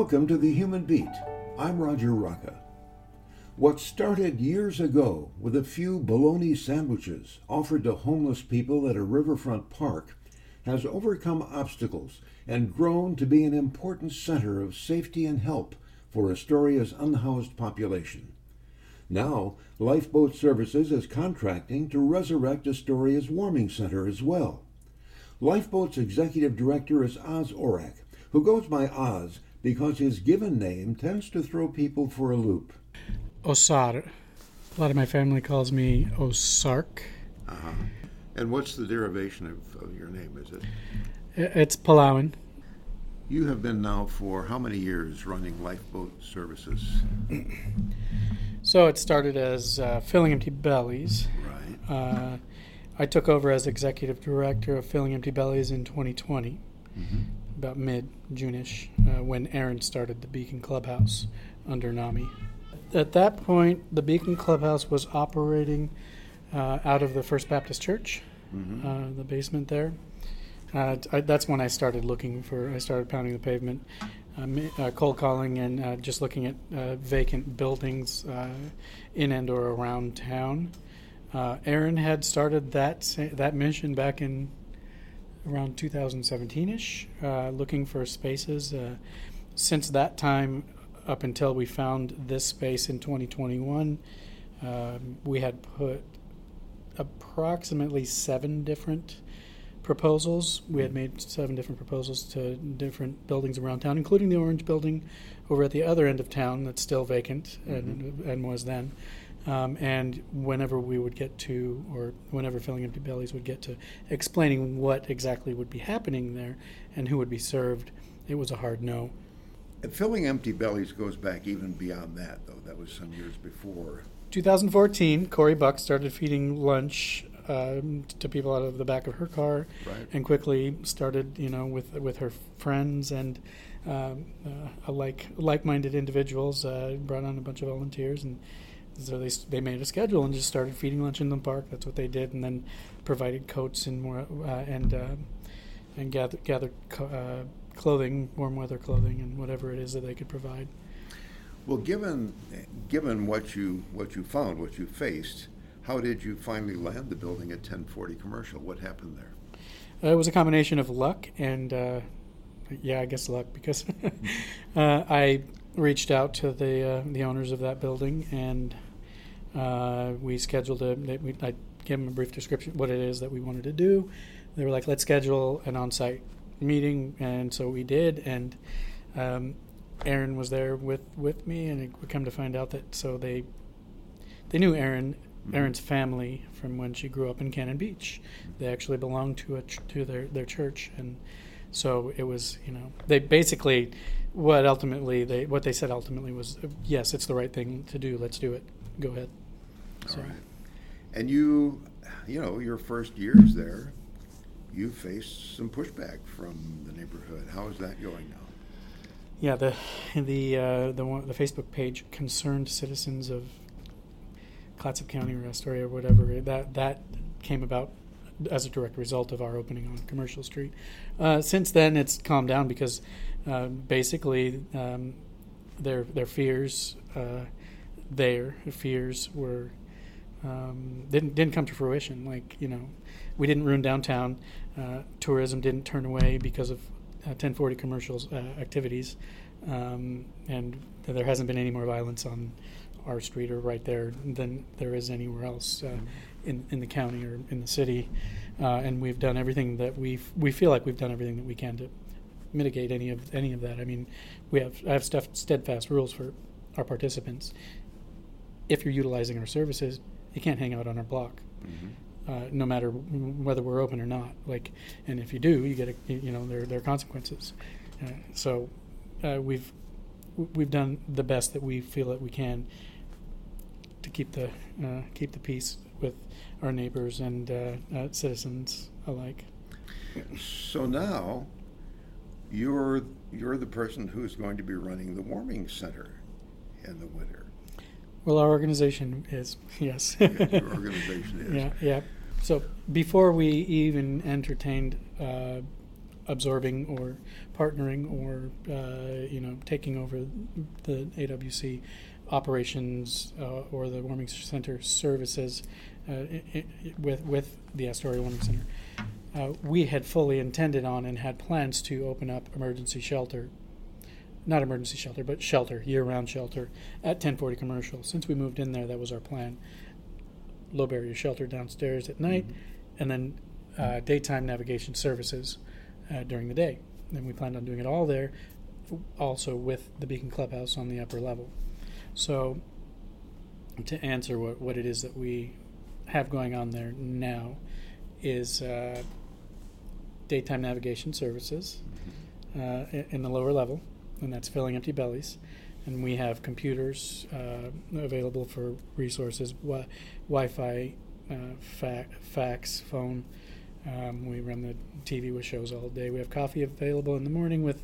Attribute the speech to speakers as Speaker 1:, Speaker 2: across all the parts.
Speaker 1: Welcome to the Human Beat. I'm Roger Rocka. What started years ago with a few bologna sandwiches offered to homeless people at a riverfront park has overcome obstacles and grown to be an important center of safety and help for Astoria's unhoused population. Now, Lifeboat Services is contracting to resurrect Astoria's warming center as well. Lifeboat's executive director is Oz Orak, who goes by Oz because his given name tends to throw people for a loop.
Speaker 2: Osar. A lot of my family calls me Osark.
Speaker 1: Uh-huh. And what's the derivation of, of your name? Is it?
Speaker 2: It's Palawan.
Speaker 1: You have been now for how many years running lifeboat services?
Speaker 2: So it started as uh, Filling Empty Bellies.
Speaker 1: Right.
Speaker 2: Uh, I took over as executive director of Filling Empty Bellies in 2020,
Speaker 1: Mm-hmm.
Speaker 2: About mid June-ish, uh, when Erin started the Beacon Clubhouse under NAMI. At that point, the Beacon Clubhouse was operating uh, out of the First Baptist Church,
Speaker 1: Mm-hmm.
Speaker 2: uh, the basement there. Uh, I, that's when I started looking for. I started pounding the pavement, uh, uh, cold calling, and uh, just looking at uh, vacant buildings uh, in and or around town. Uh, Erin had started that sa- that mission back in around 2017ish, uh, looking for spaces. Uh, since that time, up until we found this space in 2021, um, we had put approximately seven different proposals. We had made seven different proposals to different buildings around town, including the Orange Building over at the other end of town that's still vacant and, and was then. Um, and whenever we would get to, or whenever Filling Empty Bellies would get to explaining what exactly would be happening there and who would be served, it was a hard no.
Speaker 1: And filling empty bellies goes back even beyond that, though. That was some years before.
Speaker 2: 2014, Corey Buck started feeding lunch um, to people out of the back of her car,
Speaker 1: Right.
Speaker 2: and quickly started, you know, with with her friends and um, uh, like like-minded individuals. Uh, brought on a bunch of volunteers, and so they they made a schedule and just started feeding lunch in the park. That's what they did, and then provided coats and more uh, and uh, and gathered gathered co- uh, clothing, warm weather clothing, and whatever it is that they could provide.
Speaker 1: Well, given given what you what you found, what you faced, how did you finally land the building at 1040 Commercial? What happened there?
Speaker 2: Uh, it was a combination of luck and, uh, yeah, I guess luck because uh, I reached out to the uh, the owners of that building and uh, we scheduled a. We, I gave them a brief description what it is that we wanted to do. They were like, "Let's schedule an on-site meeting," and so we did. And um, Erin was there with with me, and it, we come to find out that so they they knew Erin. Erin's family from when she grew up in Cannon Beach. They actually belonged to a ch- to their, their church, and so it was you know they basically what ultimately they what they said ultimately was yes it's the right thing to do let's do it go ahead
Speaker 1: All right. And you, you know, your first years there, you faced some pushback from the neighborhood. How is that going now?
Speaker 2: yeah the the uh, the one, the Facebook page concerned citizens of Clatsop County or Astoria or whatever that that came about as a direct result of our opening on Commercial Street. Uh, since then, it's calmed down because uh, basically um, their their fears uh, their fears were um, didn't didn't come to fruition. Like you know, we didn't ruin downtown. Uh, tourism didn't turn away because of uh, 1040 commercials uh, activities, um, and there hasn't been any more violence on our street or right there than there is anywhere else uh, in in the county or in the city. Uh, and we've done everything that we we feel like we've done everything that we can to mitigate any of any of that. I mean, we have I have stuff, steadfast rules for our participants. If you're utilizing our services, you can't hang out on our block, uh, no matter whether we're open or not. Like, and if you do, you get a, you know there there are consequences. Uh, so uh, we've we've done the best that we feel that we can to keep the uh, keep the peace with our neighbors and uh, uh, citizens alike.
Speaker 1: So now, you're you're the person who's going to be running the warming center in the winter.
Speaker 2: Well, our organization is yes.
Speaker 1: Your organization is.
Speaker 2: Yeah, yeah. So before we even entertained uh, absorbing or partnering or uh, you know taking over the AWC operations uh, or the warming center services uh, i- i- with with the Astoria Warming Center. Uh, we had fully intended on and had plans to open up emergency shelter, not emergency shelter, but shelter, year-round shelter at 1040 Commercial. Since we moved in there, that was our plan. Low barrier shelter downstairs at night, and then uh, daytime navigation services uh, during the day. And we planned on doing it all there, also with the Beacon Clubhouse on the upper level. So, to answer what, what it is that we have going on there now is uh, daytime navigation services uh, in the lower level, and that's filling empty bellies. And we have computers uh, available for resources, wi- Wi-Fi, uh, fa- fax, phone. Um, we run the TV with shows all day. We have coffee available in the morning with,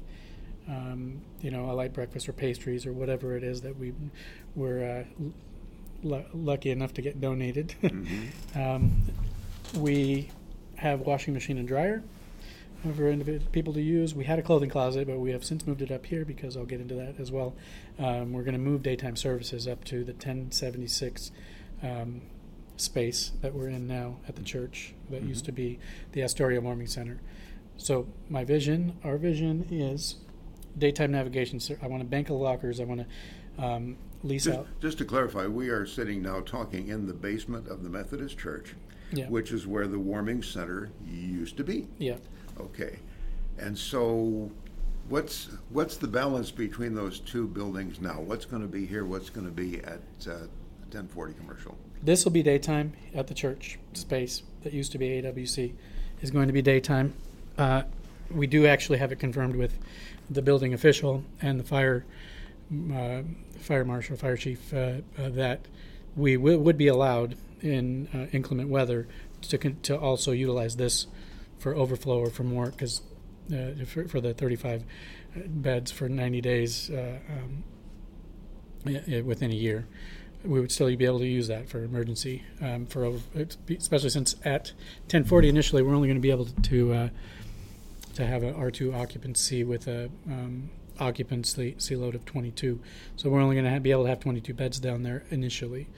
Speaker 2: um, you know, a light breakfast or pastries or whatever it is that we were uh, l- lucky enough to get donated.
Speaker 1: Mhm.
Speaker 2: Um, we have washing machine and dryer for people to use. We had a clothing closet, but we have since moved it up here because I'll get into that as well. Um, we're going to move daytime services up to the 1076 um, space that we're in now at the church that used
Speaker 1: Mhm.
Speaker 2: to be the Astoria Warming Center. So my vision, our vision is daytime navigation. I want a bank of lockers. I want to um, lease
Speaker 1: Just,
Speaker 2: out.
Speaker 1: just to clarify, we are sitting now talking in the basement of the Methodist Church,
Speaker 2: Yeah.
Speaker 1: which is where the warming center used to be.
Speaker 2: yeah.
Speaker 1: Okay, and so what's what's the balance between those two buildings now? What's going to be here? What's going to be at uh, 1040 Commercial?
Speaker 2: This will be daytime at the church space that used to be AWC is going to be daytime. Uh, we do actually have it confirmed with the building official and the fire uh, fire marshal, fire chief, uh, uh, that we w- would be allowed in uh, inclement weather to con- to also utilize this for overflow or for more because uh, for, for the 35 beds for 90 days uh, um, i- i- within a year we would still be able to use that for emergency um, for over, especially since at 1040 initially we're only going to be able to to, uh, to have a R2 occupancy with a um, occupancy load of 22. So we're only going to be able to have 22 beds down there initially.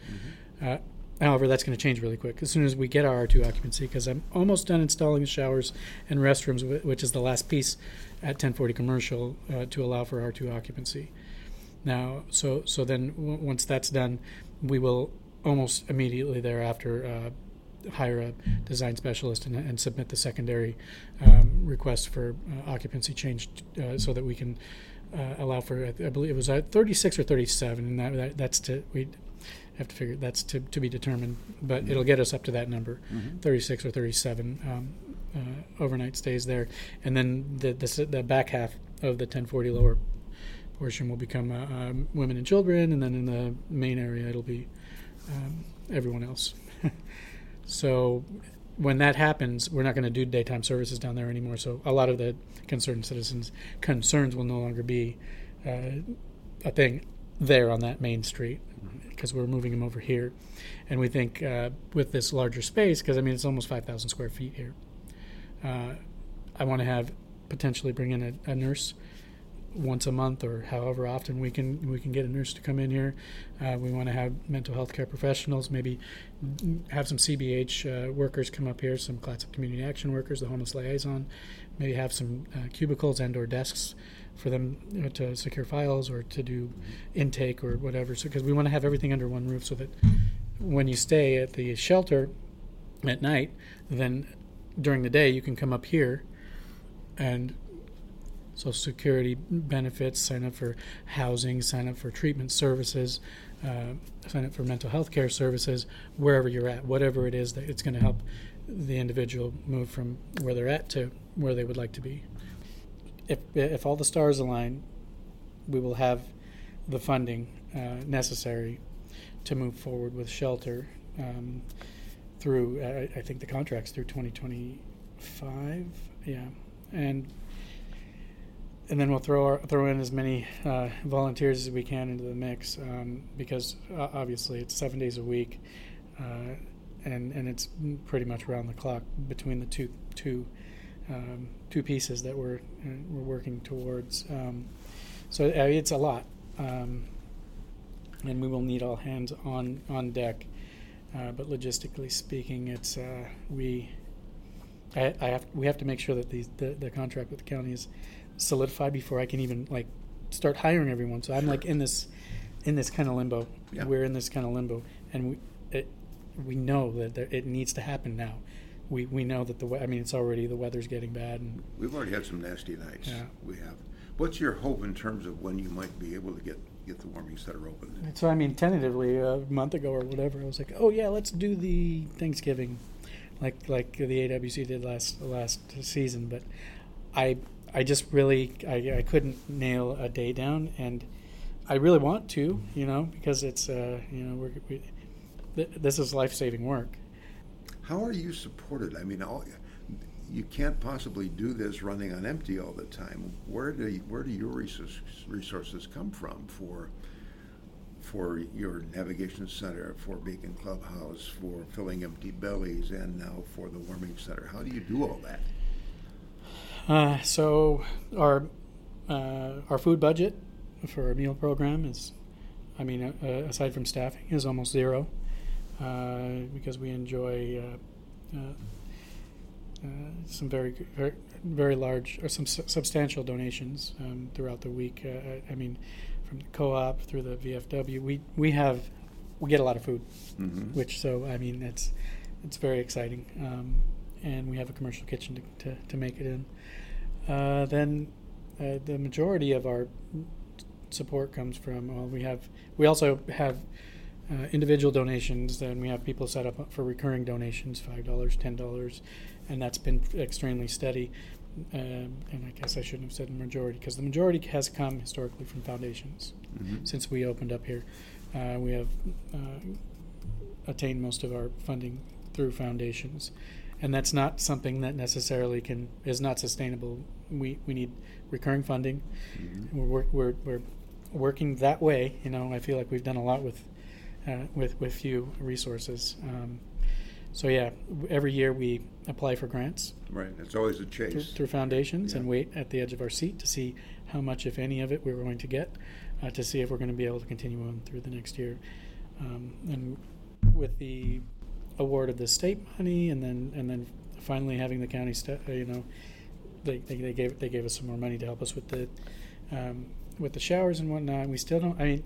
Speaker 2: Uh, however, that's going to change really quick as soon as we get our R2 occupancy because I'm almost done installing the showers and restrooms, which is the last piece at 1040 commercial uh, to allow for R2 occupancy. Now, so so then w- once that's done, we will almost immediately thereafter uh, hire a design specialist and, and submit the secondary um, request for uh, occupancy change uh, so that we can uh, allow for I believe it was uh, 36 or 37, and that, that that's to we have to figure that's to, to be determined, but it'll get us up to that number,
Speaker 1: Mhm.
Speaker 2: 36 or 37 um, uh, overnight stays there, and then the, the the back half of the 1040 lower portion will become uh, um, women and children, and then in the main area it'll be um, everyone else. so when that happens, we're not going to do daytime services down there anymore. So a lot of the concerned citizens' concerns will no longer be uh, a thing there on that main street because we're moving them over here, and we think uh, with this larger space, because I mean it's almost five thousand square feet here. Uh, I want to have potentially bring in a, a nurse once a month or however often we can we can get a nurse to come in here. Uh, we want to have mental health care professionals, maybe have some CBH uh, workers come up here, some Clatsop community action workers, the homeless liaison, maybe have some uh, cubicles and or desks for them know, to secure files or to do intake or whatever. So because we want to have everything under one roof, so that when you stay at the shelter at night, then during the day you can come up here and Social Security benefits, sign up for housing, sign up for treatment services, uh, sign up for mental health care services, wherever you're at, whatever it is that it's going to help the individual move from where they're at to where they would like to be. If, if all the stars align, we will have the funding uh, necessary to move forward with shelter um, through, I, I think the contract's through 2025. Yeah. And and then we'll throw our, throw in as many uh, volunteers as we can into the mix um, because uh, obviously it's seven days a week, uh, and and it's pretty much around the clock between the two two um, two pieces that we're uh, we're working towards. Um, so uh, it's a lot, um, and we will need all hands on on deck. Uh, but logistically speaking, it's uh, we. I, I, have we have to make sure that the, the, the contract with the county is solidified before I can even like start hiring everyone. So I'm
Speaker 1: Sure.
Speaker 2: like in this in this kind of limbo.
Speaker 1: Yeah.
Speaker 2: We're in this kind of limbo, and we it, we know that there, it needs to happen now. We we know that the I mean it's already the weather's getting bad, and
Speaker 1: We've already had some nasty nights.
Speaker 2: Yeah.
Speaker 1: We have. What's your hope in terms of when you might be able to get, get the warming center open?
Speaker 2: so I mean tentatively a month ago or whatever, I was like, oh yeah, let's do the Thanksgiving, like like the AWC did last last season. But I I just really I, I couldn't nail a day down, and I really want to, you know, because it's uh, you know we're, we th- this is life saving work.
Speaker 1: How are you supported? I mean, all, you can't possibly do this running on empty all the time. Where do you, where do your resources come from for for your navigation center, for Beacon Clubhouse, for filling empty bellies, and now for the warming center? How do you do all that?
Speaker 2: Uh, so our uh, our food budget for our meal program is, I mean, uh, aside from staffing, is almost zero uh, because we enjoy uh, uh, uh, some very very very large or some su- substantial donations um, throughout the week. Uh, I- I mean, from the co-op through the VFW, we we have we get a lot of food
Speaker 1: Mm-hmm.
Speaker 2: which so I mean it's it's very exciting, um, and we have a commercial kitchen to, to, to make it in. Uh, then uh, the majority of our support comes from well, we have we also have uh, individual donations. Then we have people set up for recurring donations, five dollars, ten dollars, and that's been extremely steady. Um, and I guess I shouldn't have said majority because the majority has come historically from foundations
Speaker 1: Mm-hmm.
Speaker 2: since we opened up here. Uh, we have uh, attained most of our funding through foundations, and that's not something that necessarily can is not sustainable. We we need recurring funding.
Speaker 1: Mm-hmm.
Speaker 2: We're we're we're working that way. You know, I feel like we've done a lot with uh, with with few resources. Um, so yeah, every year we apply for grants
Speaker 1: Right. It's always a
Speaker 2: through,
Speaker 1: chase.
Speaker 2: through foundations and wait at the edge of our seat to see how much, if any, of it we're going to get, uh, to see if we're going to be able to continue on through the next year. Um, and with the award of the state money, and then and then finally having the county, uh, you know, they, they, they gave they gave us some more money to help us with the um, with the showers and whatnot. We still don't. I mean,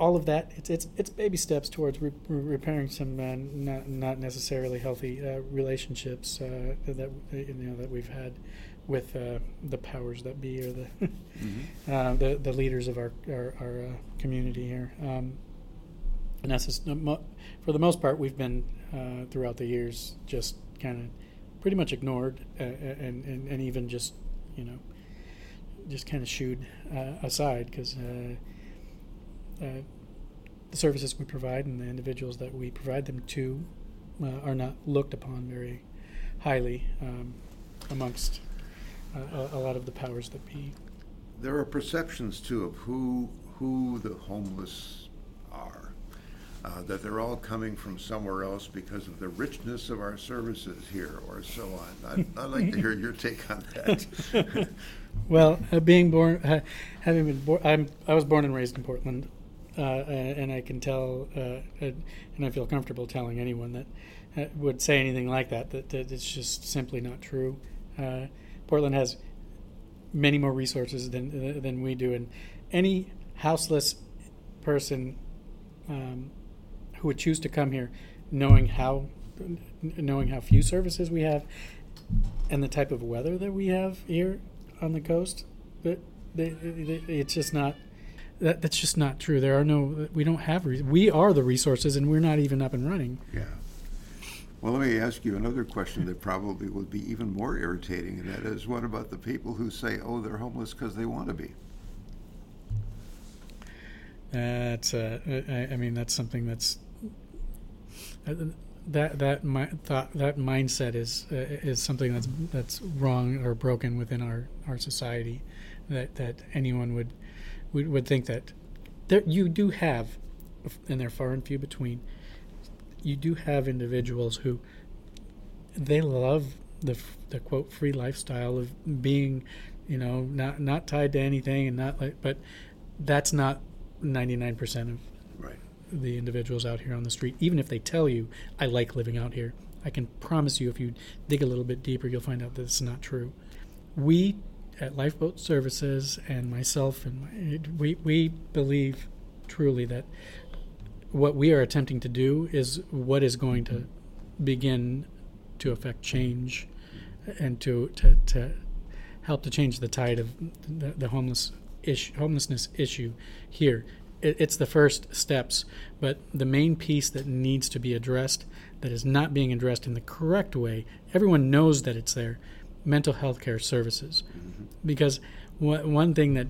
Speaker 2: all of that it's it's it's baby steps towards re- re- repairing some uh, not not necessarily healthy uh, relationships uh, that you know that we've had with uh, the powers that be or the
Speaker 1: Mm-hmm.
Speaker 2: uh, the the leaders of our our, our uh, community here. Um, and that's just, for the most part we've been uh, throughout the years just kind of pretty much ignored uh, and, and and even just you know just kind of shooed uh, aside because uh, the services we provide and the individuals that we provide them to uh, are not looked upon very highly um, amongst uh, a, a lot of the powers that be.
Speaker 1: There are perceptions too of who who the homeless are. Uh, that they're all coming from somewhere else because of the richness of our services here, or so on. I'd, I'd like to hear your take on that.
Speaker 2: Well, uh, being born, uh, having been born, I'm I was born and raised in Portland, uh, and and I can tell, uh, and and I feel comfortable telling anyone that uh, would say anything like that that, that it's just simply not true. Uh, Portland has many more resources than than we do, and any houseless person um, who would choose to come here, knowing how knowing how few services we have, and the type of weather that we have here on the coast, it's just not. That, that's just not true. There are no. We don't have. Re- we are the resources, and we're not even up and running.
Speaker 1: yeah. Well, let me ask you another question that probably would be even more irritating, and that is, what about the people who say, "Oh, they're homeless because they want to be"?
Speaker 2: That's. Uh, I, I mean, that's something that's. Uh, that that mi- thought that mindset is uh, is something that's that's wrong or broken within our, our society. That that anyone would would, would think that there you do have, and they're far and few between. You do have individuals who they love the the quote free lifestyle of being, you know, not not tied to anything and not like, but that's not ninety nine percent of
Speaker 1: Right.
Speaker 2: the individuals out here on the street. Even if they tell you, "I like living out here," I can promise you, if you dig a little bit deeper, you'll find out that it's not true. We at Lifeboat Services and myself and we we believe truly that what we are attempting to do is what is going to begin to affect change and to to, to help to change the tide of the, the homeless issue, homelessness issue here. It, it's the first steps, but the main piece that needs to be addressed that is not being addressed in the correct way. Everyone knows that it's there. Mental health care services, because one, one thing that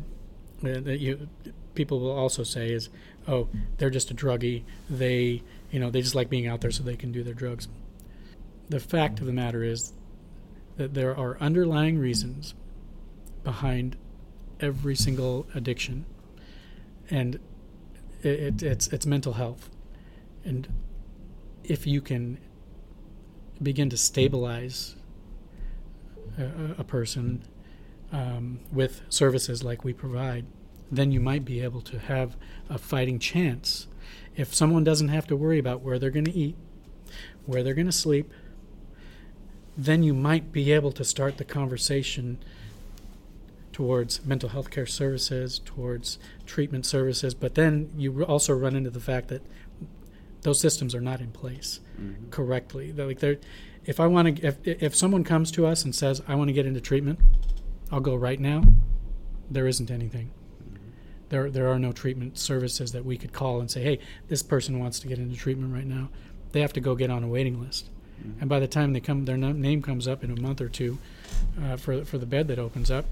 Speaker 2: uh, that you people will also say is, oh, they're just a druggie. They you know they just like being out there so they can do their drugs. The fact of the matter is that there are underlying reasons behind every single addiction, and it, it, it's it's mental health, and if you can begin to stabilize a, a person um, with services like we provide, then you might be able to have a fighting chance. If someone doesn't have to worry about where they're going to eat, where they're going to sleep, then you might be able to start the conversation towards mental health care services, towards treatment services. But then you also run into the fact that those systems are not in place
Speaker 1: Mhm.
Speaker 2: correctly. They're like they're, if I want to, if if someone comes to us and says I want to get into treatment, I'll go right now. There isn't anything. There there are no treatment services that we could call and say, hey, this person wants to get into treatment right now. They have to go get on a waiting list, and by the time they come, their name comes up in a month or two uh, for for the bed that opens up.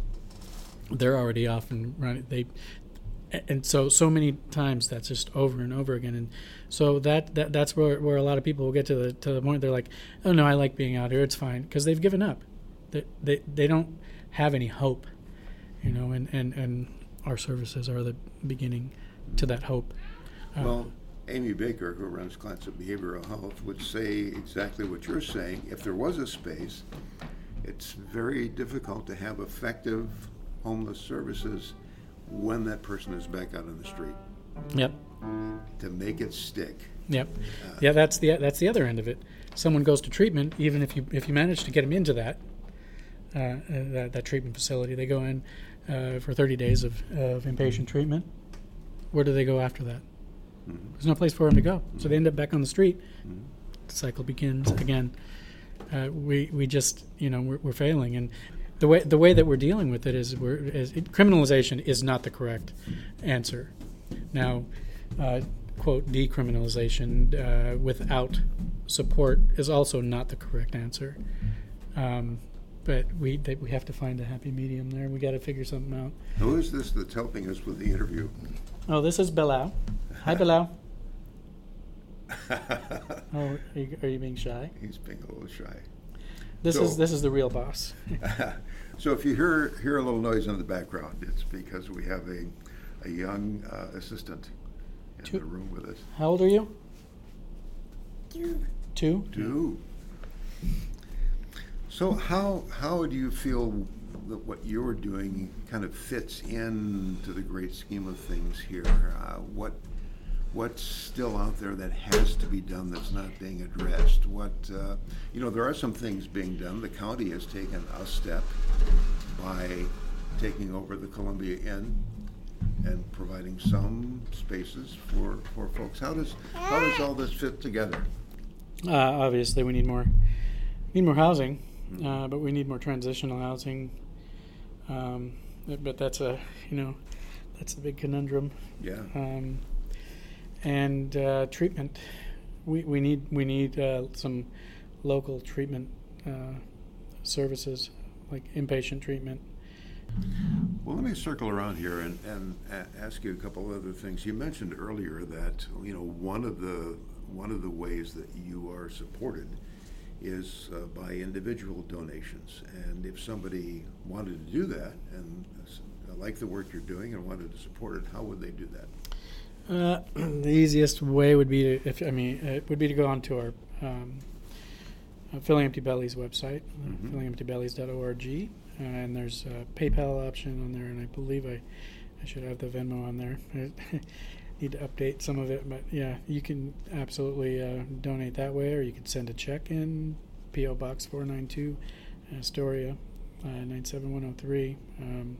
Speaker 2: They're already off and running. They and so so many times that's just over and over again and so that, that that's where, where a lot of people will get to the to the point they're like oh no i like being out here it's fine because they've given up they, they they don't have any hope you know and and and our services are the beginning to that hope Uh,
Speaker 1: Well, Amy Baker, who runs Clatsop Behavioral Health, would say exactly what you're saying. If there was a space, it's very difficult to have effective homeless services when that person is back out on the street
Speaker 2: yep
Speaker 1: to make it stick.
Speaker 2: Yep. Yeah, that's the that's the other end of it. Someone goes to treatment, even if you if you manage to get them into that uh, uh, that, that treatment facility, they go in uh, for 30 days of, of inpatient treatment. Where do they go after that?
Speaker 1: Mhm.
Speaker 2: There's no place for them to go, so they end up back on the street.
Speaker 1: Mhm.
Speaker 2: The cycle begins again. Uh, we we just you know we're, we're failing, and the way the way that we're dealing with it is we're is it, criminalization is not the correct answer. Now, uh, quote decriminalization uh, without support is also not the correct answer. Um, but we they, we have to find a happy medium there. We got to figure something out.
Speaker 1: Who is this that's helping us with the interview?
Speaker 2: Oh, this is Bilal. Hi, Bilal. Oh, are you, are you being shy?
Speaker 1: He's being a little shy.
Speaker 2: This
Speaker 1: So-
Speaker 2: is this is the real boss.
Speaker 1: so if you hear hear a little noise in the background, it's because we have a a young uh, assistant in
Speaker 2: Two-
Speaker 1: the room with us.
Speaker 2: How old are you?
Speaker 3: Two.
Speaker 2: Two.
Speaker 1: Do. So how how do you feel that what you're doing kind of fits into the great scheme of things here? Uh, what what's still out there that has to be done that's not being addressed? What uh, you know, there are some things being done. The county has taken a step by taking over the Columbia Inn and providing some spaces for, for folks. How does how does all this fit together?
Speaker 2: Uh, obviously, we need more need more housing, uh, but we need more transitional housing. Um, but- that's a you know that's the big conundrum.
Speaker 1: Yeah.
Speaker 2: Um, and uh, treatment, we, we need we need uh, some local treatment uh, services like inpatient treatment.
Speaker 1: Well, let me circle around here and, and a- ask you a couple other things. You mentioned earlier that you know one of the one of the ways that you are supported is uh, by individual donations. And if somebody wanted to do that and s- liked the work you're doing and wanted to support it, how would they do that?
Speaker 2: Uh, the easiest way would be to, if I mean, it would be to go onto our um, uh, Filling Empty Bellies website, uh,
Speaker 1: Mhm.
Speaker 2: fillingemptybellies.org, uh, and there's a PayPal option on there, and I believe I, I should have the Venmo on there. Need to update some of it, but yeah, you can absolutely uh, donate that way, or you can send a check in PO Box 492, Astoria, uh, 97103. Um,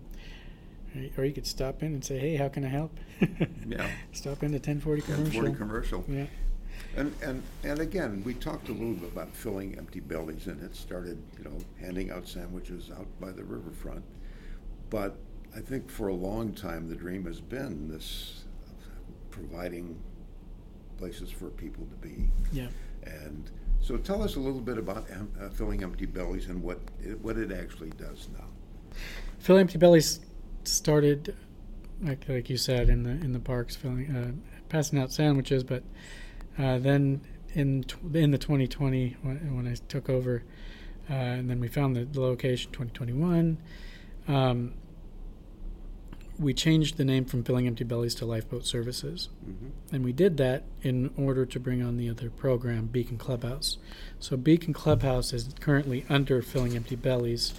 Speaker 2: or you could stop in and say, "Hey, how can I help?"
Speaker 4: Yeah.
Speaker 2: Stop into 1040 commercial.
Speaker 4: 1040 commercial.
Speaker 2: Yeah.
Speaker 4: And, and, and again, we talked a little bit about filling empty bellies, and it started, you know, handing out sandwiches out by the riverfront. But I think for a long time, the dream has been this providing places for people to be.
Speaker 2: Yeah.
Speaker 4: And so tell us a little bit about uh, filling empty bellies and what it, what it actually does now.
Speaker 2: Fill Empty Bellies started, like, like you said, in the in the parks, filling, uh, passing out sandwiches. But uh, then in tw- in the 2020, when, when I took over, uh, and then we found the, the location 2021. Um, we changed the name from Filling Empty Bellies to Lifeboat Services.
Speaker 4: Mm-hmm.
Speaker 2: And we did that in order to bring on the other program, Beacon Clubhouse. So Beacon Clubhouse is currently under Filling Empty Bellies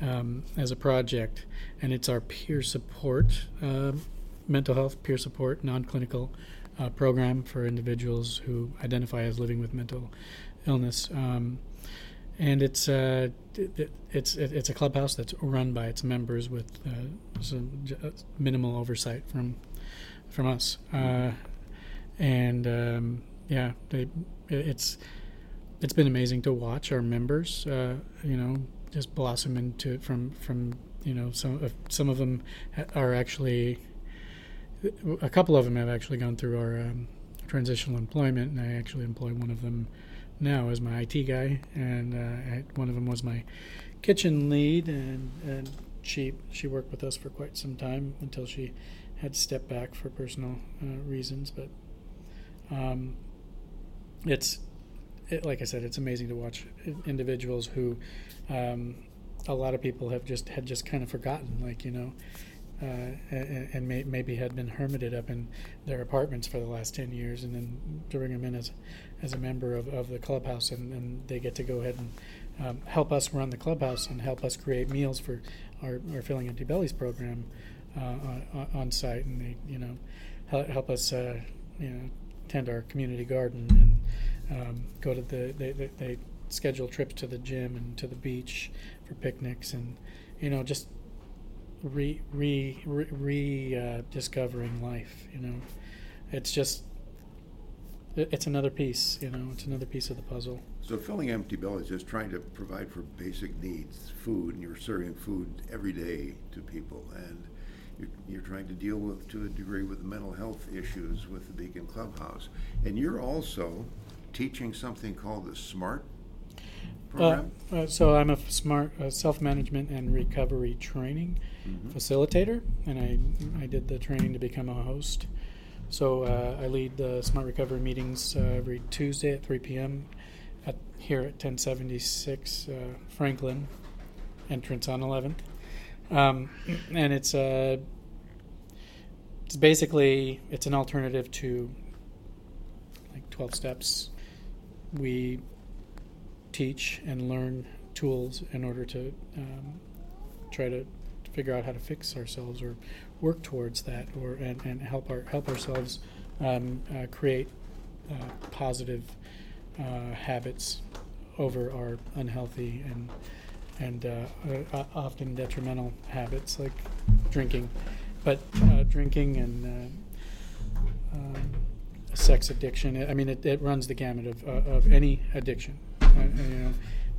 Speaker 2: um, as a project, and it's our peer support, um mental health peer support, non-clinical uh, program for individuals who identify as living with mental illness. Um, and it's uh, it- it- it's it- it's a clubhouse that's run by its members with uh, some uh, minimal oversight from from us. Uh, and um, yeah, they, it- it's it's been amazing to watch our members, uh, you know, just blossom into from from you know some of some of them are actually a couple of them have actually gone through our um, transitional employment, and I actually employ one of them now as my IT guy, and uh, one of them was my kitchen lead, and and she she worked with us for quite some time until she had to step back for personal uh, reasons, but um, it's it, like I said, it's amazing to watch individuals who um, a lot of people have just had just kind of forgotten, like you know, uh, and, may, maybe had been hermited up in their apartments for the last ten years, and then to bring them in as as a member of, of the clubhouse, and, and they get to go ahead and um, help us run the clubhouse and help us create meals for our, our filling empty bellies program uh, on, on site, and they you know help, help us uh, you know tend our community garden and um, go to the they, they, they schedule trips to the gym and to the beach for picnics and you know just re re re, re uh, discovering life you know? It's just it's another piece you know? It's another piece of the puzzle.
Speaker 4: So filling empty bellies is just trying to provide for basic needs, food, and you're serving food every day to people, and you're, you're trying to deal with, to a degree, with mental health issues with the Beacon Clubhouse, and you're also teaching something called the SMART program.
Speaker 2: uh, so I'm a smart uh, self-management and recovery training
Speaker 4: Mhm.
Speaker 2: facilitator, and I I did the training to become a host. So uh, I lead the Smart Recovery meetings uh, every Tuesday at 3 p.m. at here at 1076 uh, Franklin, entrance on 11th, um, and it's uh, it's basically it's an alternative to like 12 steps. We teach and learn tools in order to um, try to figure out how to fix ourselves or work towards that or and, and help our help ourselves um, uh, create uh, positive uh, habits over our unhealthy and and uh, uh, often detrimental habits like drinking, but uh, drinking and uh, um, sex addiction. I mean, it, it runs the gamut of, of any addiction. You know,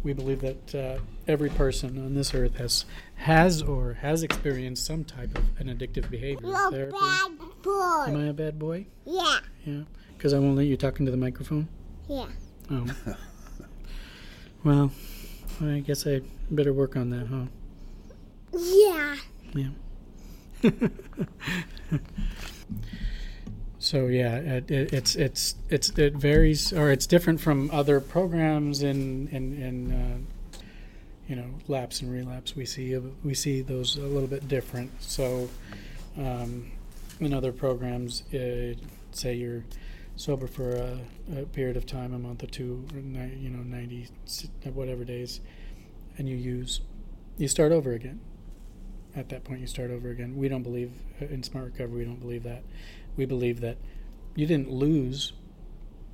Speaker 2: we believe that uh, every person on this earth has has or has experienced some type of an addictive behavior.
Speaker 3: You're a
Speaker 2: Therapy.
Speaker 3: bad boy.
Speaker 2: Am I a bad boy?
Speaker 3: Yeah,
Speaker 2: Yeah, because I won't let you talk into the microphone.
Speaker 3: yeah.
Speaker 2: Oh, well, I guess I better work on that, huh?
Speaker 3: Yeah.
Speaker 2: Yeah. so yeah, it, it, it's it's it's it varies or it's different from other programs in in in uh, you know lapse and relapse. We see we see those a little bit different. So um, in other programs, say you're sober for a, a period of time, a month or two, or ni- you know, ninety whatever days, and you use, you start over again. At that point, you start over again. We don't believe uh, in smart recovery. We don't believe that. We believe that you didn't lose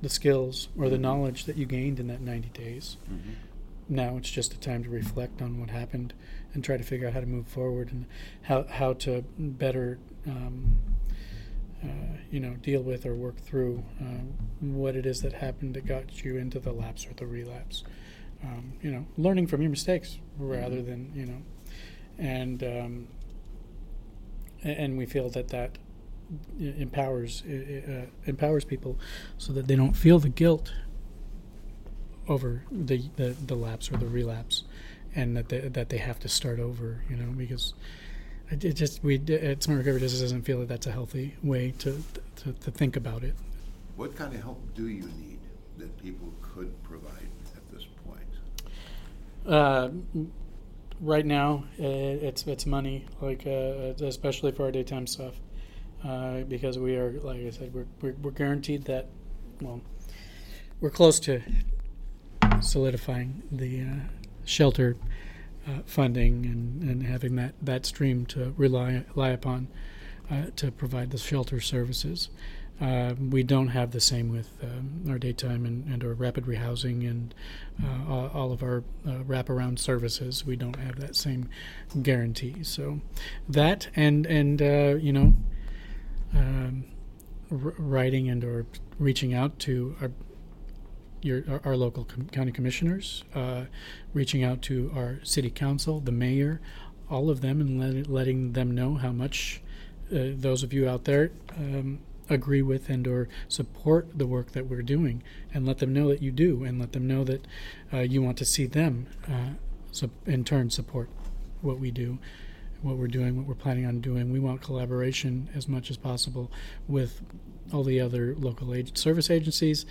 Speaker 2: the skills or the knowledge that you gained in that 90 days. Now it's just a time to reflect on what happened and try to figure out how to move forward and how how to better, um, uh, you know, deal with or work through uh, what it is that happened that got you into the lapse or the relapse. Um, you know, learning from your mistakes rather than you know, and um, and we feel that that empowers uh, empowers people so that they don't feel the guilt over the, the, the lapse or the relapse and that they, that they have to start over you know because it, it just we at smart recovery just doesn't feel that that's a healthy way to, to to think about it
Speaker 4: What kind of help do you need that people could provide at this point?
Speaker 2: uh, right now it's it's money like uh, especially for our daytime stuff uh, because we are like I said we're, we're we're guaranteed that well we're close to solidifying the uh, shelter uh, funding and, and having that, that stream to rely rely upon uh, to provide the shelter services. Uh, we don't have the same with um, our daytime and, and our rapid rehousing and uh, all, all of our uh, wraparound services. We don't have that same guarantee. So that and and uh, you know, um, r- writing and or reaching out to our your our, local com- county commissioners, uh, reaching out to our city council, the mayor, all of them, and let, letting them know how much uh, those of you out there um, agree with and or support the work that we're doing, and let them know that you do, and let them know that uh, you want to see them, uh, in turn, support what we do. What we're doing, what we're planning on doing. We want collaboration as much as possible with all the other local ag- service agencies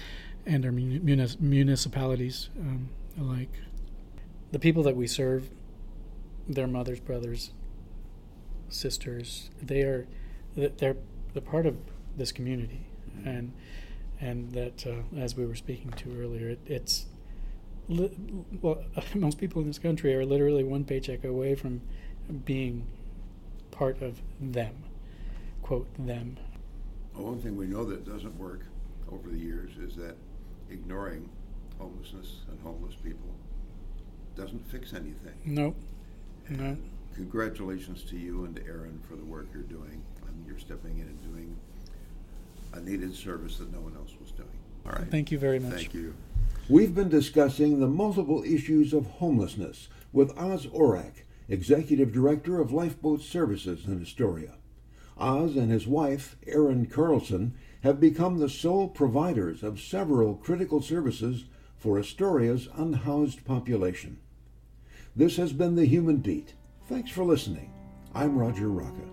Speaker 2: and our municipalities um, alike. The people that we serve, their mothers, brothers, sisters, they are they're they're part of this community, and and that uh, as we were speaking to earlier, it, it's li- well, most people in this country are literally one paycheck away from being part of them, quote them.
Speaker 4: Well, one thing we know that doesn't work over the years is that ignoring homelessness and homeless people doesn't fix anything.
Speaker 2: No, no.
Speaker 4: Congratulations to you and to Erin for the work you're doing. And you're stepping in and doing a needed service that no one else was doing. All right.
Speaker 2: Thank you very much.
Speaker 4: Thank you.
Speaker 1: We've been discussing the multiple issues of homelessness with Oz Orak, Executive Director of Lifeboat Services in Astoria. Oz and his wife, Erin Carlson, have become the sole providers of several critical services for Astoria's unhoused population. This has been the Human Beat. Thanks for listening. I'm Roger Rocka.